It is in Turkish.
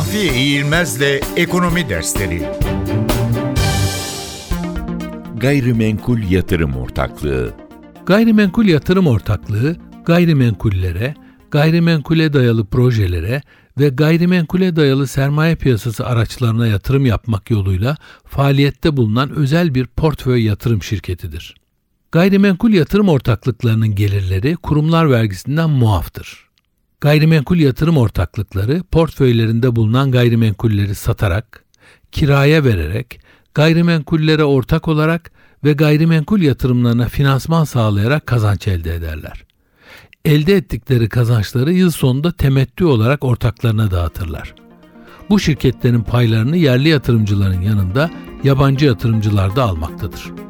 Mahfiye İğilmez'le Ekonomi Dersleri Gayrimenkul Yatırım Ortaklığı Gayrimenkul yatırım ortaklığı, gayrimenkullere, gayrimenkule dayalı projelere ve gayrimenkule dayalı sermaye piyasası araçlarına yatırım yapmak yoluyla faaliyette bulunan özel bir portföy yatırım şirketidir. Gayrimenkul yatırım ortaklıklarının gelirleri kurumlar vergisinden muaftır. Gayrimenkul yatırım ortaklıkları portföylerinde bulunan gayrimenkulleri satarak, kiraya vererek, gayrimenkullere ortak olarak ve gayrimenkul yatırımlarına finansman sağlayarak kazanç elde ederler. Elde ettikleri kazançları yıl sonunda temettü olarak ortaklarına dağıtırlar. Bu şirketlerin paylarını yerli yatırımcıların yanında yabancı yatırımcılar da almaktadır.